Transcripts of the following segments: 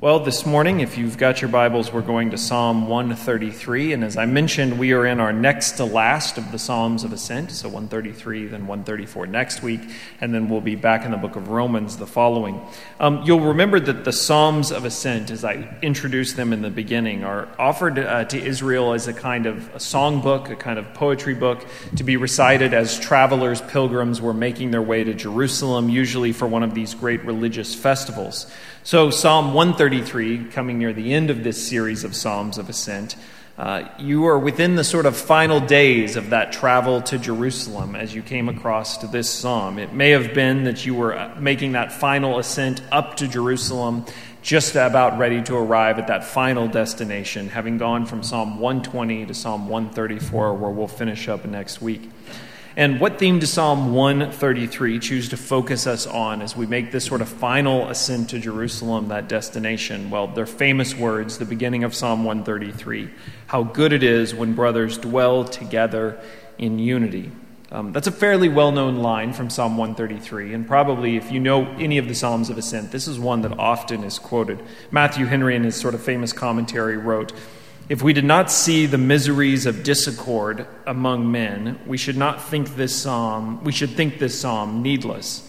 Well, this morning, if you've got your Bibles, we're going to Psalm 133. And as I mentioned, we are in our next to last of the Psalms of Ascent. So 133, then 134 next week. And then we'll be back in the book of Romans the following. Um, you'll remember that the Psalms of Ascent, as I introduced them in the beginning, are offered uh, to Israel as a kind of a songbook, a kind of poetry book, to be recited as travelers, pilgrims were making their way to Jerusalem, usually for one of these great religious festivals. So, Psalm 133, coming near the end of this series of Psalms of Ascent, uh, you are within the sort of final days of that travel to Jerusalem as you came across to this psalm. It may have been that you were uh, making that final ascent up to Jerusalem, just about ready to arrive at that final destination, having gone from Psalm 120 to Psalm 134, where we'll finish up next week. And what theme does Psalm 133 choose to focus us on as we make this sort of final ascent to Jerusalem, that destination? Well, they're famous words, the beginning of Psalm 133 How good it is when brothers dwell together in unity. Um, that's a fairly well known line from Psalm 133, and probably if you know any of the Psalms of Ascent, this is one that often is quoted. Matthew Henry, in his sort of famous commentary, wrote, if we did not see the miseries of discord among men, we should not think this psalm, we should think this psalm needless.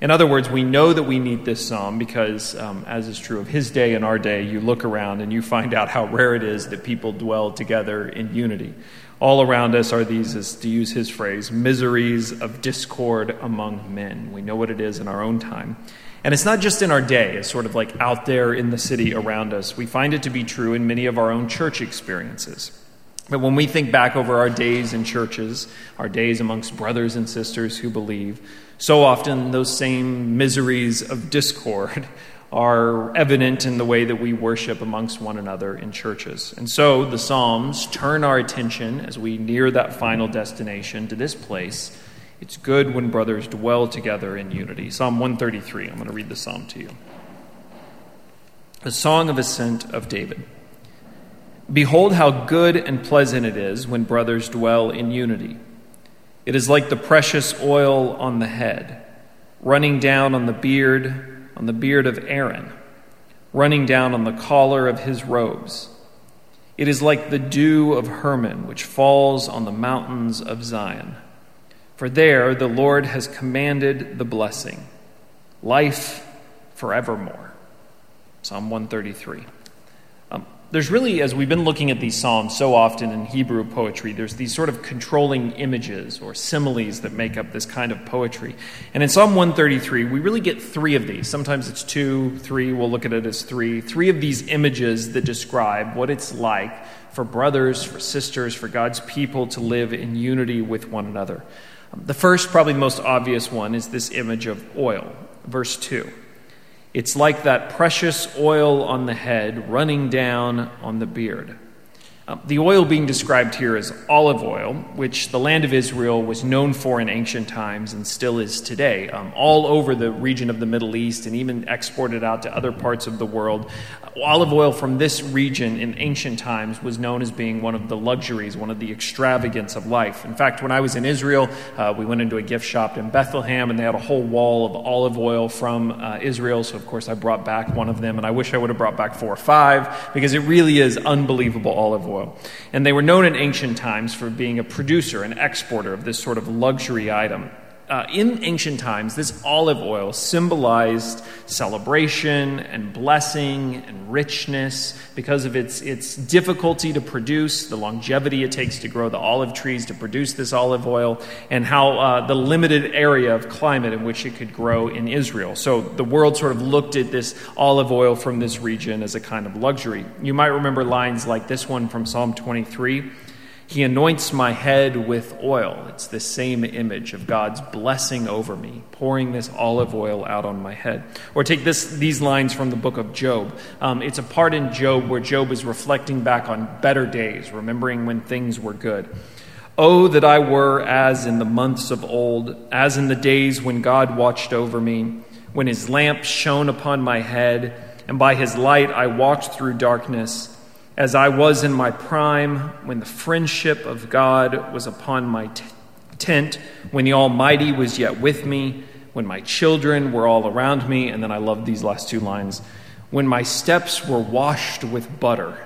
In other words, we know that we need this psalm because, um, as is true of his day and our day, you look around and you find out how rare it is that people dwell together in unity. All around us are these, as to use his phrase, miseries of discord among men. We know what it is in our own time. And it's not just in our day, it's sort of like out there in the city around us. We find it to be true in many of our own church experiences. But when we think back over our days in churches, our days amongst brothers and sisters who believe, so often those same miseries of discord are evident in the way that we worship amongst one another in churches. And so the Psalms turn our attention as we near that final destination to this place it's good when brothers dwell together in unity. Psalm 133. I'm going to read the psalm to you. The song of ascent of David. Behold, how good and pleasant it is when brothers dwell in unity. It is like the precious oil on the head, running down on the beard, on the beard of Aaron, running down on the collar of his robes. It is like the dew of Hermon, which falls on the mountains of Zion. For there the Lord has commanded the blessing, life forevermore. Psalm 133. There's really, as we've been looking at these Psalms so often in Hebrew poetry, there's these sort of controlling images or similes that make up this kind of poetry. And in Psalm 133, we really get three of these. Sometimes it's two, three, we'll look at it as three. Three of these images that describe what it's like for brothers, for sisters, for God's people to live in unity with one another. The first, probably most obvious one, is this image of oil. Verse 2. It's like that precious oil on the head running down on the beard. Uh, the oil being described here is olive oil, which the land of Israel was known for in ancient times and still is today. Um, all over the region of the Middle East and even exported out to other parts of the world. Uh, olive oil from this region in ancient times was known as being one of the luxuries, one of the extravagance of life. In fact, when I was in Israel, uh, we went into a gift shop in Bethlehem and they had a whole wall of olive oil from uh, Israel. So, of course, I brought back one of them and I wish I would have brought back four or five because it really is unbelievable olive oil And they were known in ancient times for being a producer, an exporter of this sort of luxury item. Uh, in ancient times, this olive oil symbolized celebration and blessing and richness because of its, its difficulty to produce, the longevity it takes to grow the olive trees to produce this olive oil, and how uh, the limited area of climate in which it could grow in Israel. So the world sort of looked at this olive oil from this region as a kind of luxury. You might remember lines like this one from Psalm 23. He anoints my head with oil. It's the same image of God's blessing over me, pouring this olive oil out on my head. Or take this, these lines from the book of Job. Um, it's a part in Job where Job is reflecting back on better days, remembering when things were good. Oh, that I were as in the months of old, as in the days when God watched over me, when his lamp shone upon my head, and by his light I walked through darkness as I was in my prime, when the friendship of God was upon my t- tent, when the Almighty was yet with me, when my children were all around me. And then I love these last two lines when my steps were washed with butter,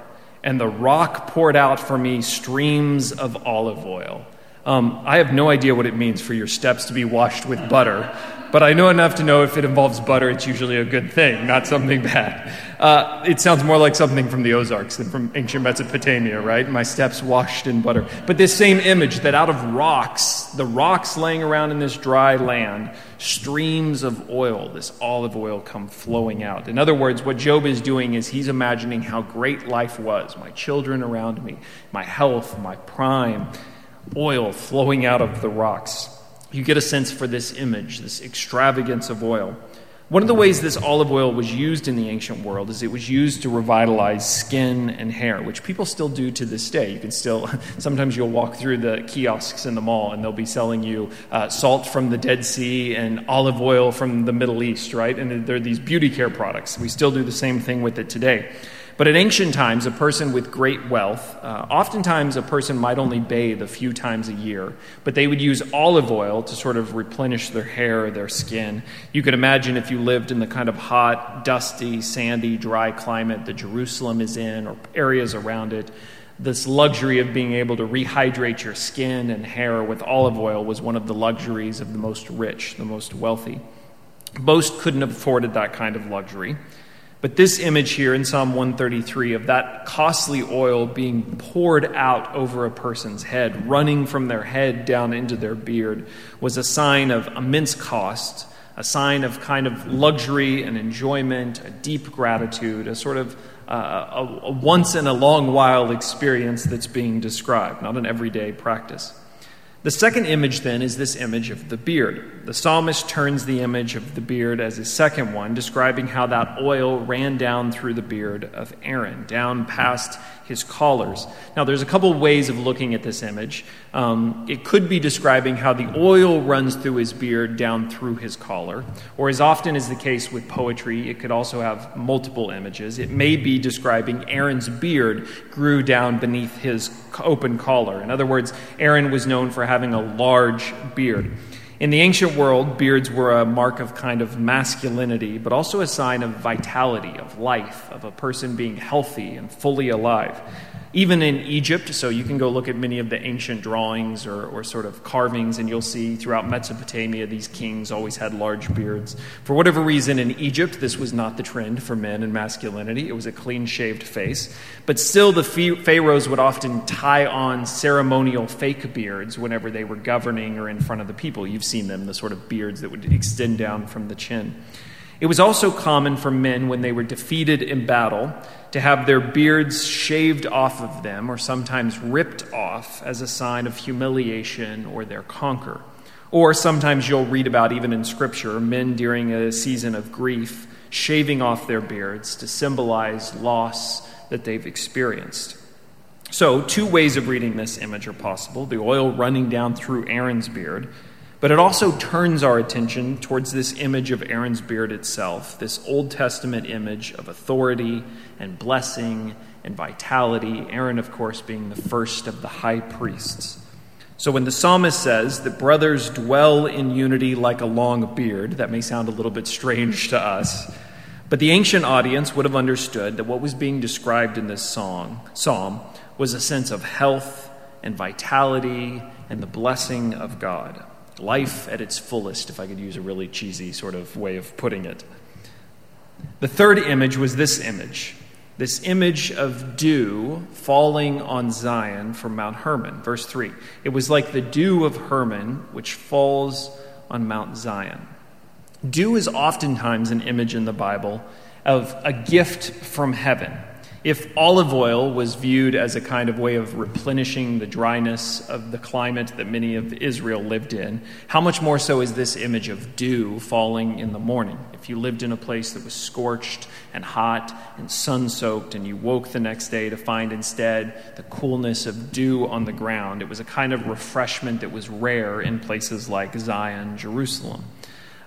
and the rock poured out for me streams of olive oil. Um, I have no idea what it means for your steps to be washed with butter, but I know enough to know if it involves butter, it's usually a good thing, not something bad. Uh, it sounds more like something from the Ozarks than from ancient Mesopotamia, right? My steps washed in butter. But this same image that out of rocks, the rocks laying around in this dry land, streams of oil, this olive oil, come flowing out. In other words, what Job is doing is he's imagining how great life was my children around me, my health, my prime, oil flowing out of the rocks you get a sense for this image, this extravagance of oil. One of the ways this olive oil was used in the ancient world is it was used to revitalize skin and hair, which people still do to this day. You can still, sometimes you'll walk through the kiosks in the mall and they'll be selling you uh, salt from the Dead Sea and olive oil from the Middle East, right? And they're these beauty care products. We still do the same thing with it today. But in ancient times, a person with great wealth, uh, oftentimes a person might only bathe a few times a year, but they would use olive oil to sort of replenish their hair or their skin. You could imagine if you lived in the kind of hot, dusty, sandy, dry climate that Jerusalem is in or areas around it. This luxury of being able to rehydrate your skin and hair with olive oil was one of the luxuries of the most rich, the most wealthy. Most couldn't have afforded that kind of luxury. But this image here in Psalm 133 of that costly oil being poured out over a person's head, running from their head down into their beard, was a sign of immense cost, a sign of kind of luxury and enjoyment, a deep gratitude, a sort of uh, a, a once in a long while experience that's being described, not an everyday practice. The second image, then, is this image of the beard. The psalmist turns the image of the beard as his second one, describing how that oil ran down through the beard of Aaron, down past his collars. Now, there's a couple ways of looking at this image. Um, it could be describing how the oil runs through his beard down through his collar, or as often is the case with poetry, it could also have multiple images. It may be describing Aaron's beard grew down beneath his open collar. In other words, Aaron was known for having a large beard. In the ancient world, beards were a mark of kind of masculinity, but also a sign of vitality, of life, of a person being healthy and fully alive even in Egypt. So you can go look at many of the ancient drawings or, or, sort of carvings, and you'll see throughout Mesopotamia these kings always had large beards. For whatever reason, in Egypt, this was not the trend for men and masculinity. It was a clean shaved face. But still, the pharaohs would often tie on ceremonial fake beards whenever they were governing or in front of the people. You've seen them, the sort of beards that would extend down from the chin. It was also common for men when they were defeated in battle to have their beards shaved off of them or sometimes ripped off as a sign of humiliation or their conquer. Or sometimes you'll read about, even in Scripture, men during a season of grief shaving off their beards to symbolize loss that they've experienced. So, two ways of reading this image are possible the oil running down through Aaron's beard but it also turns our attention towards this image of Aaron's beard itself, this Old Testament image of authority and blessing and vitality. Aaron, of course, being the first of the high priests. So when the psalmist says that brothers dwell in unity like a long beard, that may sound a little bit strange to us. But the ancient audience would have understood that what was being described in this song, psalm was a sense of health and vitality and the blessing of God life at its fullest, if I could use a really cheesy sort of way of putting it. The third image was this image this image of dew falling on Zion from Mount Hermon. Verse 3. It was like the dew of Hermon, which falls on Mount Zion. Dew is oftentimes an image in the Bible of a gift from heaven. If olive oil was viewed as a kind of way of replenishing the dryness of the climate that many of Israel lived in, how much more so is this image of dew falling in the morning? If you lived in a place that was scorched and hot and sun soaked, and you woke the next day to find instead the coolness of dew on the ground, it was a kind of refreshment that was rare in places like Zion, Jerusalem.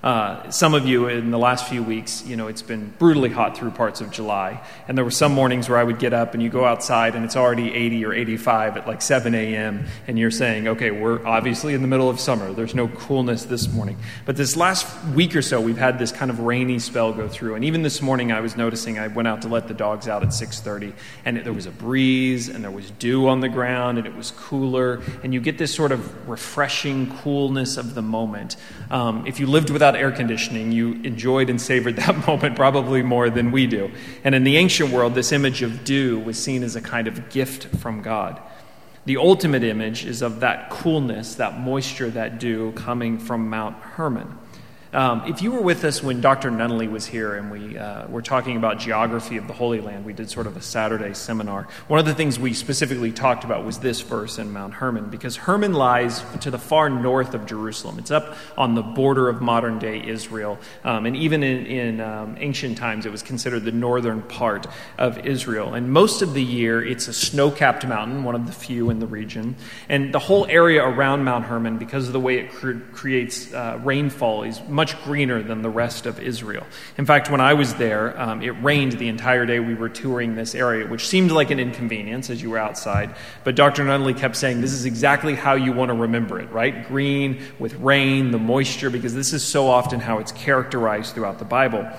Uh, some of you in the last few weeks, you know, it's been brutally hot through parts of July. And there were some mornings where I would get up and you go outside and it's already 80 or 85 at like 7 a.m. And you're saying, okay, we're obviously in the middle of summer. There's no coolness this morning. But this last week or so, we've had this kind of rainy spell go through. And even this morning, I was noticing I went out to let the dogs out at 6:30, and it, there was a breeze and there was dew on the ground and it was cooler. And you get this sort of refreshing coolness of the moment. Um, if you lived without air conditioning, you enjoyed and savored that moment probably more than we do. And in the ancient world, this image of dew was seen as a kind of gift from God. The ultimate image is of that coolness, that moisture, that dew coming from Mount Hermon. Um, if you were with us when Dr. Nunnally was here and we uh, were talking about geography of the Holy Land, we did sort of a Saturday seminar. One of the things we specifically talked about was this verse in Mount Hermon, because Hermon lies to the far north of Jerusalem. It's up on the border of modern day Israel. Um, and even in, in um, ancient times, it was considered the northern part of Israel. And most of the year, it's a snow capped mountain, one of the few in the region. And the whole area around Mount Hermon, because of the way it cre- creates uh, rainfall, is much much greener than the rest of Israel. In fact, when I was there, um, it rained the entire day we were touring this area, which seemed like an inconvenience as you were outside. But Dr. Nunnally kept saying, This is exactly how you want to remember it, right? Green with rain, the moisture, because this is so often how it's characterized throughout the Bible.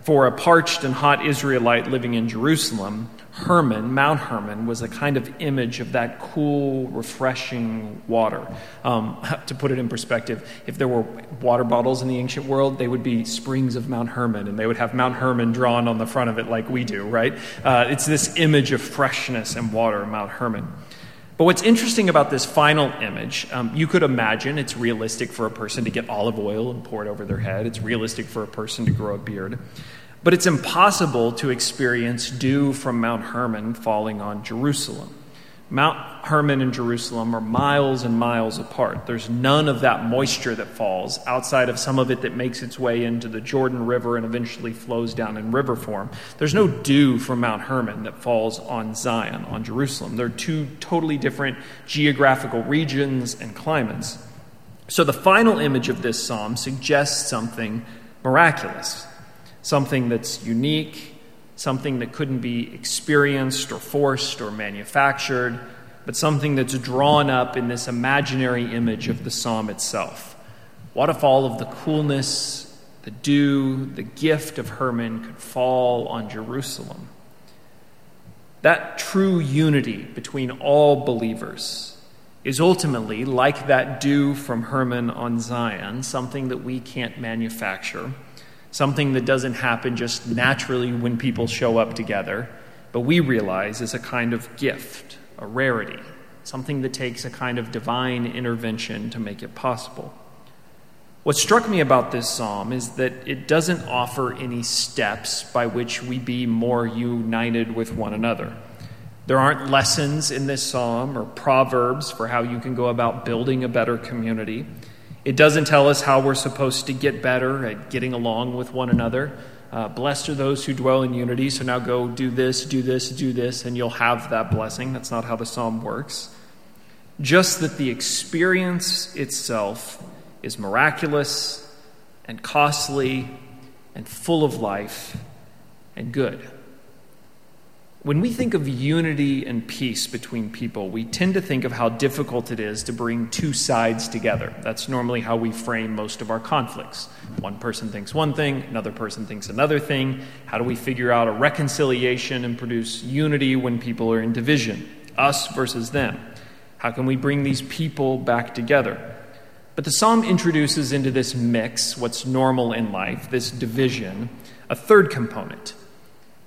For a parched and hot Israelite living in Jerusalem, Hermon, Mount Hermon, was a kind of image of that cool, refreshing water. Um, to put it in perspective, if there were water bottles in the ancient world, they would be springs of Mount Hermon, and they would have Mount Hermon drawn on the front of it like we do, right? Uh, it's this image of freshness and water, Mount Hermon. But what's interesting about this final image, um, you could imagine it's realistic for a person to get olive oil and pour it over their head. It's realistic for a person to grow a beard. But it's impossible to experience dew from Mount Hermon falling on Jerusalem. Mount Hermon and Jerusalem are miles and miles apart. There's none of that moisture that falls outside of some of it that makes its way into the Jordan River and eventually flows down in river form. There's no dew from Mount Hermon that falls on Zion, on Jerusalem. They're two totally different geographical regions and climates. So the final image of this psalm suggests something miraculous something that's unique, something that couldn't be experienced or forced or manufactured, but something that's drawn up in this imaginary image of the psalm itself. What if all of the coolness, the dew, the gift of Hermon could fall on Jerusalem? That true unity between all believers is ultimately, like that dew from Hermon on Zion, something that we can't manufacture something that doesn't happen just naturally when people show up together, but we realize is a kind of gift, a rarity, something that takes a kind of divine intervention to make it possible. What struck me about this psalm is that it doesn't offer any steps by which we be more united with one another. There aren't lessons in this psalm or proverbs for how you can go about building a better community. It doesn't tell us how we're supposed to get better at getting along with one another. Uh, blessed are those who dwell in unity. So now go do this, do this, do this, and you'll have that blessing. That's not how the psalm works. Just that the experience itself is miraculous and costly and full of life and good. When we think of unity and peace between people, we tend to think of how difficult it is to bring two sides together. That's normally how we frame most of our conflicts. One person thinks one thing, another person thinks another thing. How do we figure out a reconciliation and produce unity when people are in division? Us versus them. How can we bring these people back together? But the psalm introduces into this mix, what's normal in life, this division, a third component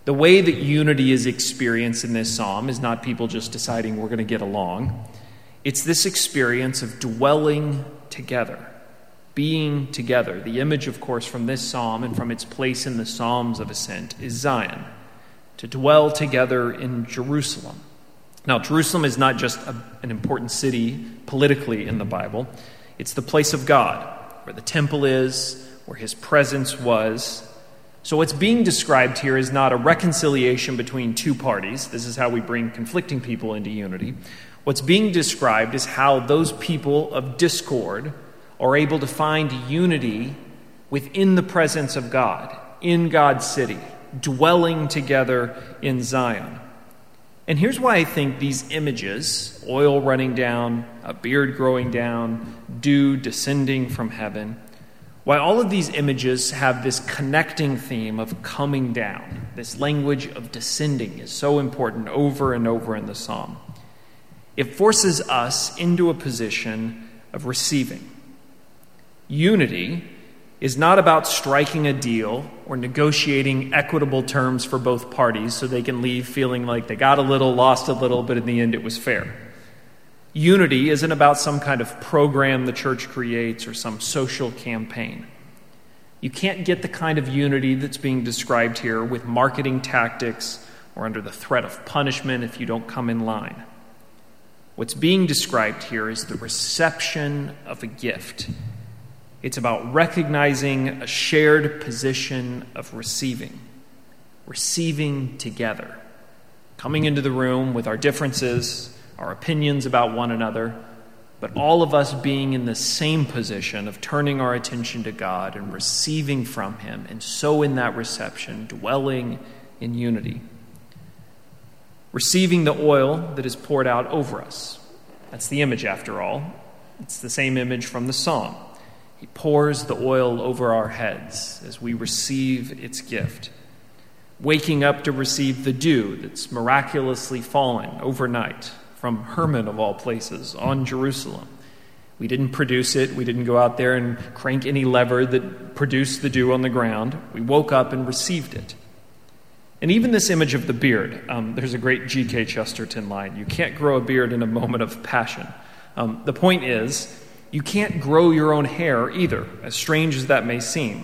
the way that unity is experienced in this psalm is not people just deciding we're going to get along. It's this experience of dwelling together, being together. The image, of course, from this psalm and from its place in the Psalms of Ascent is Zion, to dwell together in Jerusalem. Now, Jerusalem is not just a, an important city politically in the Bible, it's the place of God, where the temple is, where his presence was, so, what's being described here is not a reconciliation between two parties. This is how we bring conflicting people into unity. What's being described is how those people of discord are able to find unity within the presence of God, in God's city, dwelling together in Zion. And here's why I think these images oil running down, a beard growing down, dew descending from heaven why all of these images have this connecting theme of coming down. This language of descending is so important over and over in the psalm. It forces us into a position of receiving. Unity is not about striking a deal or negotiating equitable terms for both parties so they can leave feeling like they got a little, lost a little, but in the end it was fair. Unity isn't about some kind of program the church creates or some social campaign. You can't get the kind of unity that's being described here with marketing tactics or under the threat of punishment if you don't come in line. What's being described here is the reception of a gift. It's about recognizing a shared position of receiving, receiving together, coming into the room with our differences our opinions about one another, but all of us being in the same position of turning our attention to God and receiving from Him, and so in that reception, dwelling in unity. Receiving the oil that is poured out over us. That's the image, after all. It's the same image from the psalm. He pours the oil over our heads as we receive its gift. Waking up to receive the dew that's miraculously fallen overnight from Hermon, of all places, on Jerusalem. We didn't produce it. We didn't go out there and crank any lever that produced the dew on the ground. We woke up and received it. And even this image of the beard, um, there's a great G.K. Chesterton line you can't grow a beard in a moment of passion. Um, the point is, you can't grow your own hair either, as strange as that may seem.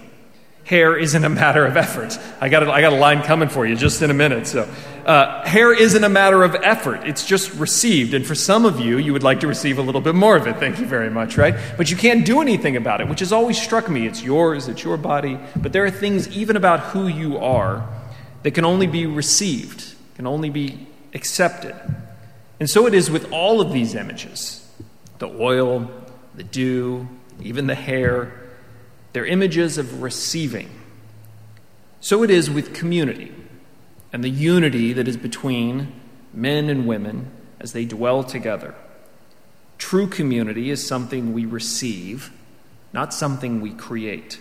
Hair isn't a matter of effort. I got a, I got a line coming for you just in a minute. So, uh, hair isn't a matter of effort. It's just received. And for some of you, you would like to receive a little bit more of it. Thank you very much, right? But you can't do anything about it, which has always struck me. It's yours, it's your body. But there are things, even about who you are, that can only be received, can only be accepted. And so it is with all of these images the oil, the dew, even the hair they're images of receiving. So it is with community and the unity that is between men and women as they dwell together. True community is something we receive, not something we create.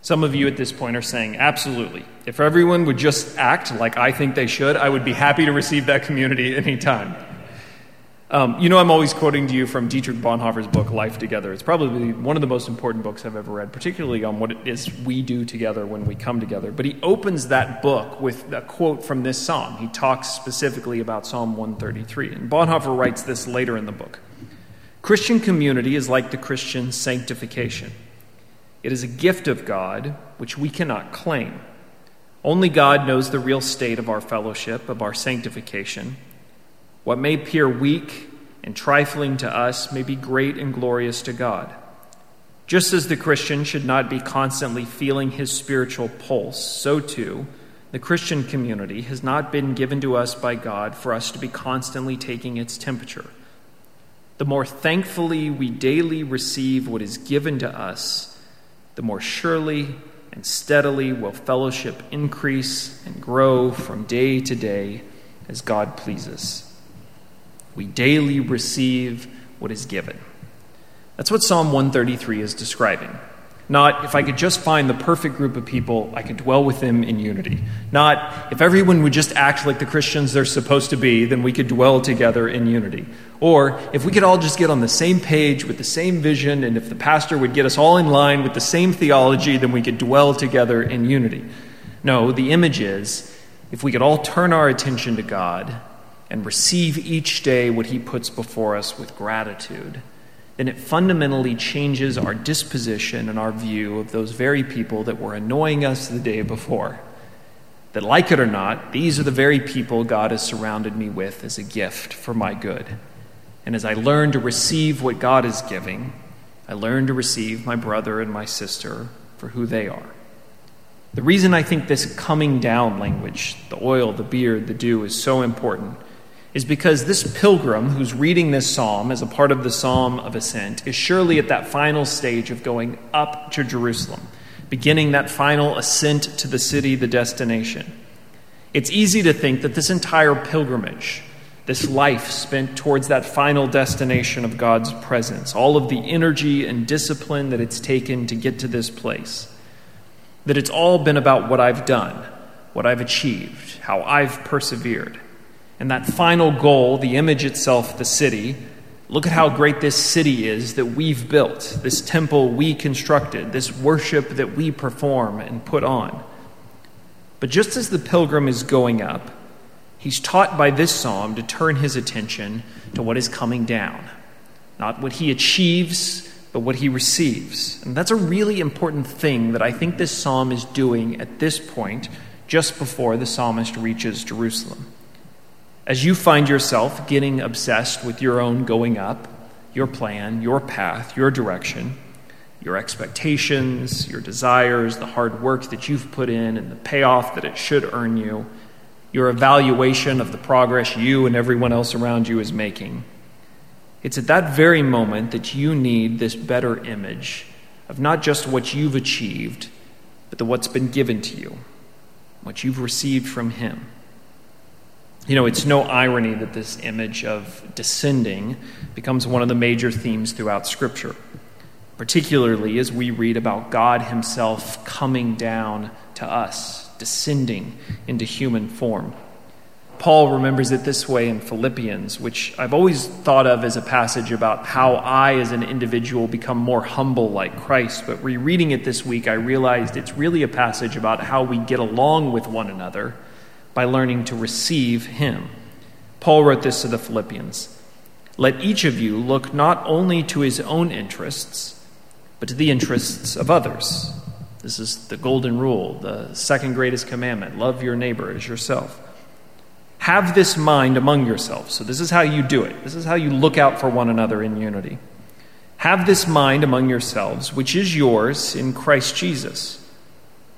Some of you at this point are saying, absolutely. If everyone would just act like I think they should, I would be happy to receive that community anytime. Um, you know, I'm always quoting to you from Dietrich Bonhoeffer's book, Life Together. It's probably one of the most important books I've ever read, particularly on what it is we do together when we come together. But he opens that book with a quote from this psalm. He talks specifically about Psalm 133. And Bonhoeffer writes this later in the book Christian community is like the Christian sanctification, it is a gift of God which we cannot claim. Only God knows the real state of our fellowship, of our sanctification. What may appear weak and trifling to us may be great and glorious to God. Just as the Christian should not be constantly feeling his spiritual pulse, so too, the Christian community has not been given to us by God for us to be constantly taking its temperature. The more thankfully we daily receive what is given to us, the more surely and steadily will fellowship increase and grow from day to day as God pleases. We daily receive what is given. That's what Psalm 133 is describing. Not if I could just find the perfect group of people, I could dwell with them in unity. Not if everyone would just act like the Christians they're supposed to be, then we could dwell together in unity. Or if we could all just get on the same page with the same vision, and if the pastor would get us all in line with the same theology, then we could dwell together in unity. No, the image is if we could all turn our attention to God and receive each day what He puts before us with gratitude, then it fundamentally changes our disposition and our view of those very people that were annoying us the day before. That, like it or not, these are the very people God has surrounded me with as a gift for my good. And as I learn to receive what God is giving, I learn to receive my brother and my sister for who they are. The reason I think this coming down language, the oil, the beard, the dew, is so important is because this pilgrim who's reading this psalm as a part of the psalm of ascent is surely at that final stage of going up to Jerusalem, beginning that final ascent to the city, the destination. It's easy to think that this entire pilgrimage, this life spent towards that final destination of God's presence, all of the energy and discipline that it's taken to get to this place, that it's all been about what I've done, what I've achieved, how I've persevered. And that final goal, the image itself, the city, look at how great this city is that we've built, this temple we constructed, this worship that we perform and put on. But just as the pilgrim is going up, he's taught by this psalm to turn his attention to what is coming down. Not what he achieves, but what he receives. And that's a really important thing that I think this psalm is doing at this point, just before the psalmist reaches Jerusalem. As you find yourself getting obsessed with your own going up, your plan, your path, your direction, your expectations, your desires, the hard work that you've put in, and the payoff that it should earn you, your evaluation of the progress you and everyone else around you is making. It's at that very moment that you need this better image of not just what you've achieved, but the what's been given to you, what you've received from Him. You know, it's no irony that this image of descending becomes one of the major themes throughout Scripture, particularly as we read about God Himself coming down to us, descending into human form. Paul remembers it this way in Philippians, which I've always thought of as a passage about how I, as an individual, become more humble like Christ. But rereading it this week, I realized it's really a passage about how we get along with one another by learning to receive Him. Paul wrote this to the Philippians Let each of you look not only to his own interests, but to the interests of others. This is the golden rule, the second greatest commandment love your neighbor as yourself. Have this mind among yourselves. So, this is how you do it. This is how you look out for one another in unity. Have this mind among yourselves, which is yours in Christ Jesus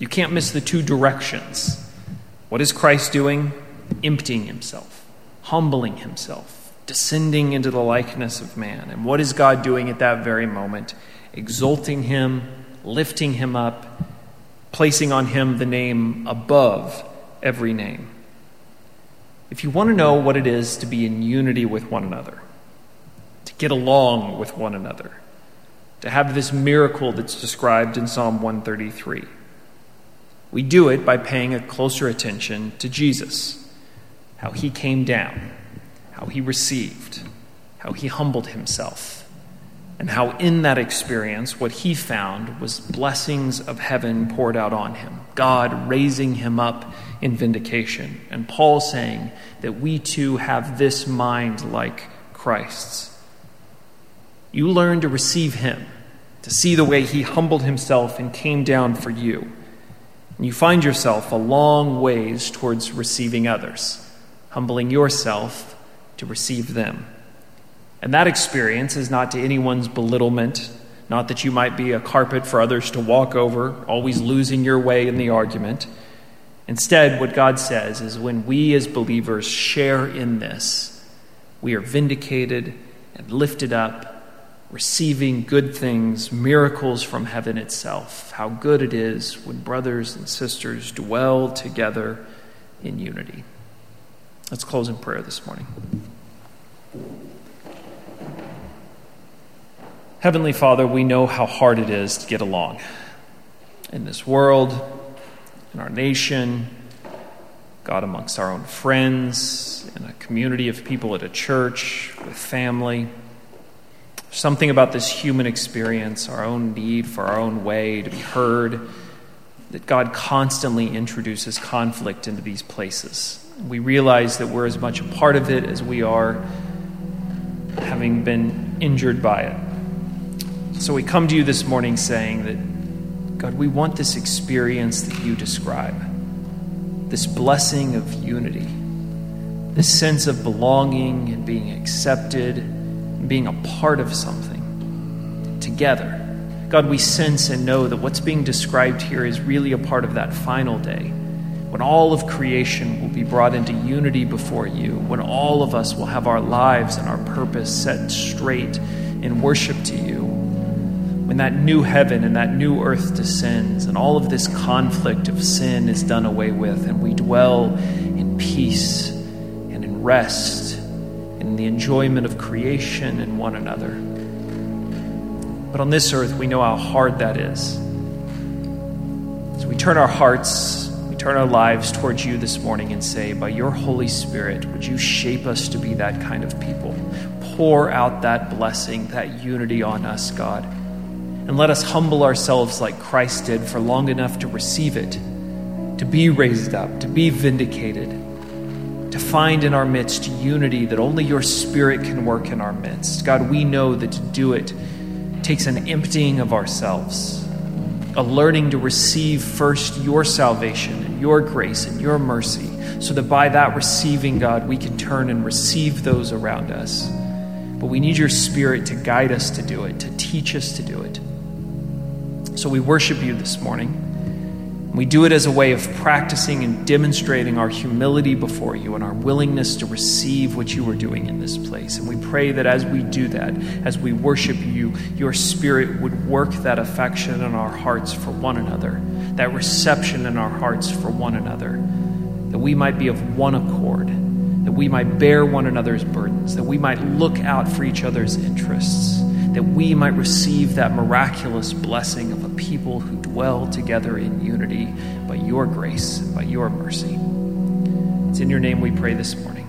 you can't miss the two directions. What is Christ doing? Emptying himself, humbling himself, descending into the likeness of man. And what is God doing at that very moment? Exalting him, lifting him up, placing on him the name above every name. If you want to know what it is to be in unity with one another, to get along with one another, to have this miracle that's described in Psalm 133, we do it by paying a closer attention to Jesus, how he came down, how he received, how he humbled himself, and how in that experience what he found was blessings of heaven poured out on him, God raising him up in vindication, and Paul saying that we too have this mind like Christ's. You learn to receive him, to see the way he humbled himself and came down for you and you find yourself a long ways towards receiving others, humbling yourself to receive them. And that experience is not to anyone's belittlement, not that you might be a carpet for others to walk over, always losing your way in the argument. Instead, what God says is when we as believers share in this, we are vindicated and lifted up receiving good things, miracles from heaven itself. How good it is when brothers and sisters dwell together in unity. Let's close in prayer this morning. Heavenly Father, we know how hard it is to get along in this world, in our nation, God amongst our own friends, in a community of people at a church, with family. Something about this human experience, our own need for our own way to be heard, that God constantly introduces conflict into these places. We realize that we're as much a part of it as we are having been injured by it. So we come to you this morning saying that, God, we want this experience that you describe, this blessing of unity, this sense of belonging and being accepted, being a part of something together. God, we sense and know that what's being described here is really a part of that final day when all of creation will be brought into unity before you, when all of us will have our lives and our purpose set straight in worship to you, when that new heaven and that new earth descends and all of this conflict of sin is done away with, and we dwell in peace and in rest, in the enjoyment of creation and one another. But on this earth, we know how hard that is. So we turn our hearts, we turn our lives towards you this morning and say, by your Holy Spirit, would you shape us to be that kind of people? Pour out that blessing, that unity on us, God. And let us humble ourselves like Christ did for long enough to receive it, to be raised up, to be vindicated, find in our midst unity that only your Spirit can work in our midst. God, we know that to do it, takes an emptying of ourselves, a learning to receive first your salvation and your grace and your mercy, so that by that receiving, God, we can turn and receive those around us. But we need your Spirit to guide us to do it, to teach us to do it. So we worship you this morning. We do it as a way of practicing and demonstrating our humility before you and our willingness to receive what you are doing in this place. And we pray that as we do that, as we worship you, your Spirit would work that affection in our hearts for one another, that reception in our hearts for one another, that we might be of one accord, that we might bear one another's burdens, that we might look out for each other's interests that we might receive that miraculous blessing of a people who dwell together in unity by your grace and by your mercy. It's in your name we pray this morning.